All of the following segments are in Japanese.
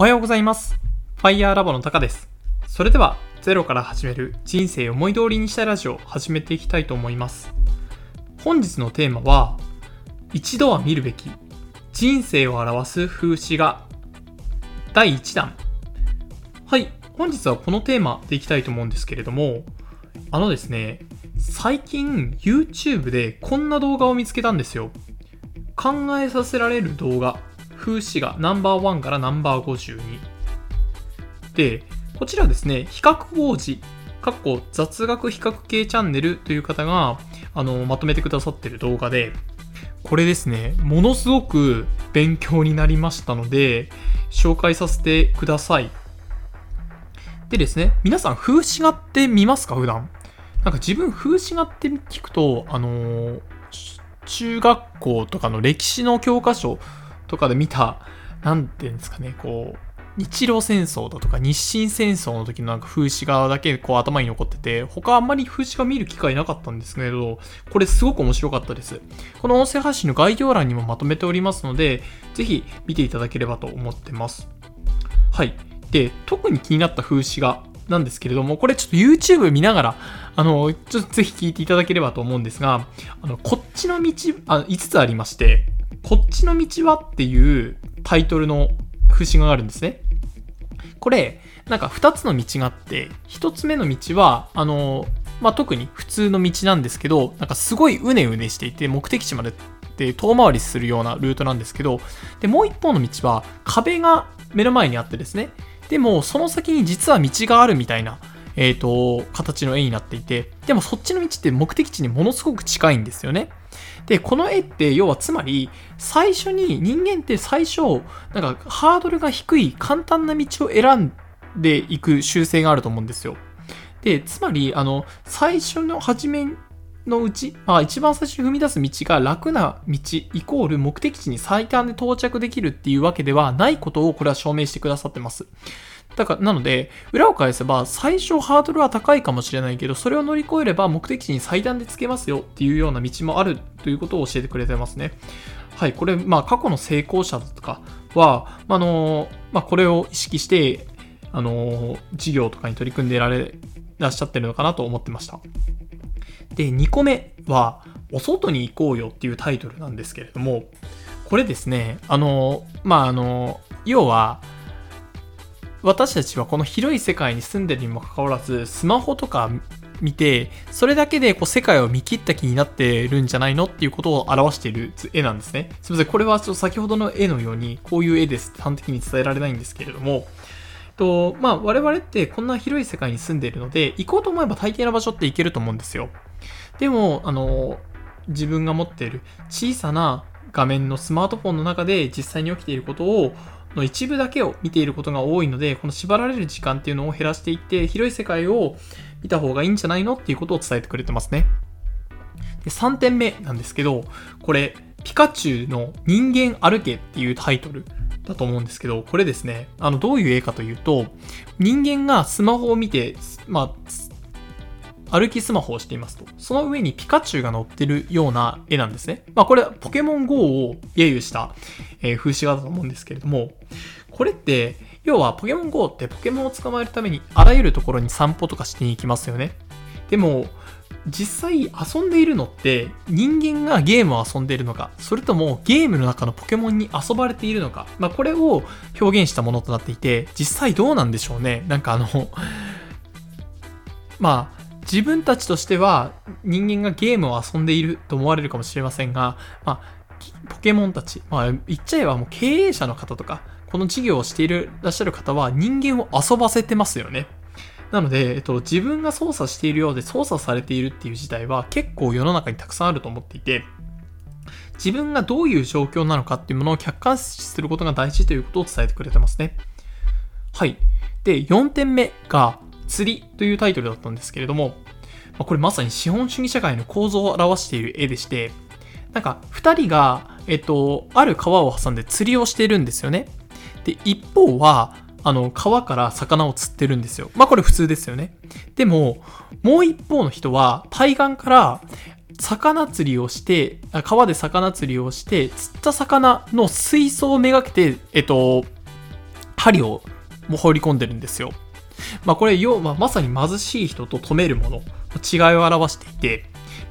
おはようございます。ファイヤーラボのタカです。それでは、ゼロから始める人生を思い通りにしたいラジオを始めていきたいと思います。本日のテーマは、一度は見るべき人生を表す風刺画第1弾。はい、本日はこのテーマでいきたいと思うんですけれども、あのですね、最近 YouTube でこんな動画を見つけたんですよ。考えさせられる動画、風刺画ナンバーワンからナンバー52。で、こちらですね、比較王子、かっこ雑学比較系チャンネルという方が、あの、まとめてくださってる動画で、これですね、ものすごく勉強になりましたので、紹介させてください。でですね、皆さん風刺画って見ますか？普段。なんか自分風刺画って聞くと、あのー中学校とかの歴史の教科書とかで見た、なんていうんですかね、こう、日露戦争だとか日清戦争の時のなんか風刺画だけこう頭に残ってて、他あんまり風刺画見る機会なかったんですけど、これすごく面白かったです。この音声発信の概要欄にもまとめておりますので、ぜひ見ていただければと思ってます。はい。で、特に気になった風刺画なんですけれども、これちょっと YouTube 見ながら、あの、ちょっとぜひ聞いていただければと思うんですが、あの、こっちの道、あ、5つありまして、こっちの道はっていうタイトルの風刺があるんですね。これ、なんか2つの道があって、1つ目の道は、あの、まあ、特に普通の道なんですけど、なんかすごいうねうねしていて、目的地までで遠回りするようなルートなんですけど、で、もう一方の道は壁が目の前にあってですね、でもその先に実は道があるみたいな、えっ、と、形の絵になっていて、でもそっちの道って目的地にものすごく近いんですよね。で、この絵って要はつまり、最初に人間って最初、なんかハードルが低い簡単な道を選んでいく習性があると思うんですよ。で、つまり、あの、最初の初めのうち、まあ、一番最初に踏み出す道が楽な道イコール目的地に最短で到着できるっていうわけではないことをこれは証明してくださってます。だから、なので、裏を返せば、最初ハードルは高いかもしれないけど、それを乗り越えれば目的地に最短でつけますよっていうような道もあるということを教えてくれてますね。はい、これ、まあ、過去の成功者とかは、あの、まあ、これを意識して、あの、事業とかに取り組んでられ、らっしゃってるのかなと思ってました。で、2個目は、お外に行こうよっていうタイトルなんですけれども、これですね、あの、まあ、あの、要は、私たちはこの広い世界に住んでるにもかかわらず、スマホとか見て、それだけでこう世界を見切った気になってるんじゃないのっていうことを表している絵なんですね。すみません、これはちょっと先ほどの絵のように、こういう絵ですって端的に伝えられないんですけれども、とまあ、我々ってこんな広い世界に住んでいるので、行こうと思えば大抵の場所って行けると思うんですよ。でも、あの、自分が持っている小さな画面のスマートフォンの中で実際に起きていることをの一部だけを見ていることが多いので、この縛られる時間っていうのを減らしていって、広い世界を見た方がいいんじゃないのっていうことを伝えてくれてますね。で、3点目なんですけど、これ、ピカチュウの人間歩けっていうタイトルだと思うんですけど、これですね、あの、どういう絵かというと、人間がスマホを見て、まあ、歩きスマホをしていますと。その上にピカチュウが乗ってるような絵なんですね。まあこれはポケモン GO を揶揄した、えー風刺画だと思うんですけれども、これって、要はポケモン GO ってポケモンを捕まえるためにあらゆるところに散歩とかしていきますよね。でも、実際遊んでいるのって人間がゲームを遊んでいるのか、それともゲームの中のポケモンに遊ばれているのか、まあこれを表現したものとなっていて、実際どうなんでしょうね。なんかあの、まあ、自分たちとしては人間がゲームを遊んでいると思われるかもしれませんが、まあ、ポケモンたち、まあ、言っちゃえばもう経営者の方とか、この事業をしているらっしゃる方は人間を遊ばせてますよね。なので、えっと、自分が操作しているようで操作されているっていう事態は結構世の中にたくさんあると思っていて、自分がどういう状況なのかっていうものを客観視することが大事ということを伝えてくれてますね。はい。で、4点目が、釣りというタイトルだったんですけれども、まこれまさに資本主義社会の構造を表している絵でして、なんか2人が、えっと、ある川を挟んで釣りをしてるんですよね。で、一方は、あの、川から魚を釣ってるんですよ。まあこれ普通ですよね。でも、もう一方の人は、対岸から、魚釣りをして、川で魚釣りをして、釣った魚の水槽をめがけて、えっと、針をも放り込んでるんですよ。まあこれ、要はまさに貧しい人と止めるもの、違いを表していて、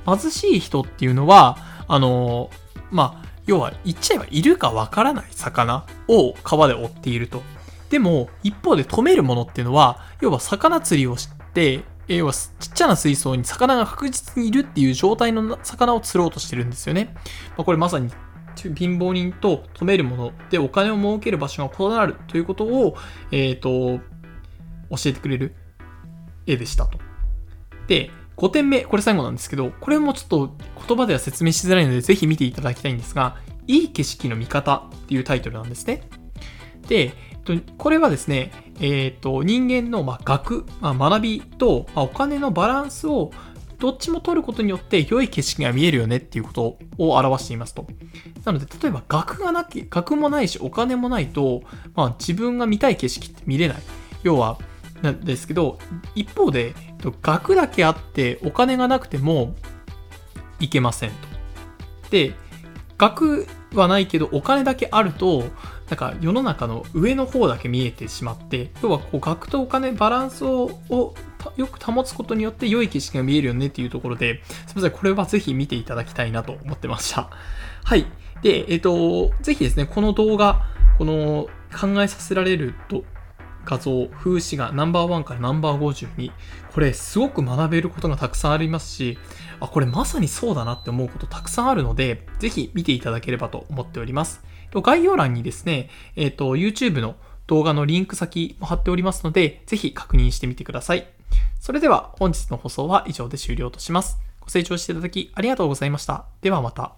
貧しい人っていうのは、あのまあ、要は言っちゃえばいるかわからない魚を川で追っていると。でも、一方で止めるものっていうのは、要は魚釣りをして、要はちっちゃな水槽に魚が確実にいるっていう状態の魚を釣ろうとしてるんですよね。まあ、これまさに貧乏人と止めるものでお金を儲ける場所が異なるということを、えっ、ー、と、教えてくれる絵でしたと。で、5点目、これ最後なんですけど、これもちょっと言葉では説明しづらいので、ぜひ見ていただきたいんですが、いい景色の見方っていうタイトルなんですね。で、これはですね、えっ、ー、と、人間の、ま、学、まあ、学びと、ま、お金のバランスをどっちも取ることによって良い景色が見えるよねっていうことを表していますと。なので、例えば学がなき、学もないしお金もないと、まあ自分が見たい景色って見れない。要は、なんですけど、一方で、学だけあってお金がなくてもいけませんと。で、学はないけどお金だけあると、なんか世の中の上の方だけ見えてしまって、要はこう学とお金バランスををよく保つことによって良い景色が見えるよねっていうところで、すみません、これはぜひ見ていただきたいなと思ってました。はい。で、えっ、ー、と、ぜひですね、この動画、この考えさせられると画像、風刺画ナンバーワンからナンバー52。これすごく学べることがたくさんありますし、あ、これまさにそうだなって思うことたくさんあるので、ぜひ見ていただければと思っております。概要欄にですね、えっ、ー、と、YouTube の動画のリンク先も貼っておりますので、ぜひ確認してみてください。それでは本日の放送は以上で終了とします。ご清聴していただきありがとうございました。ではまた。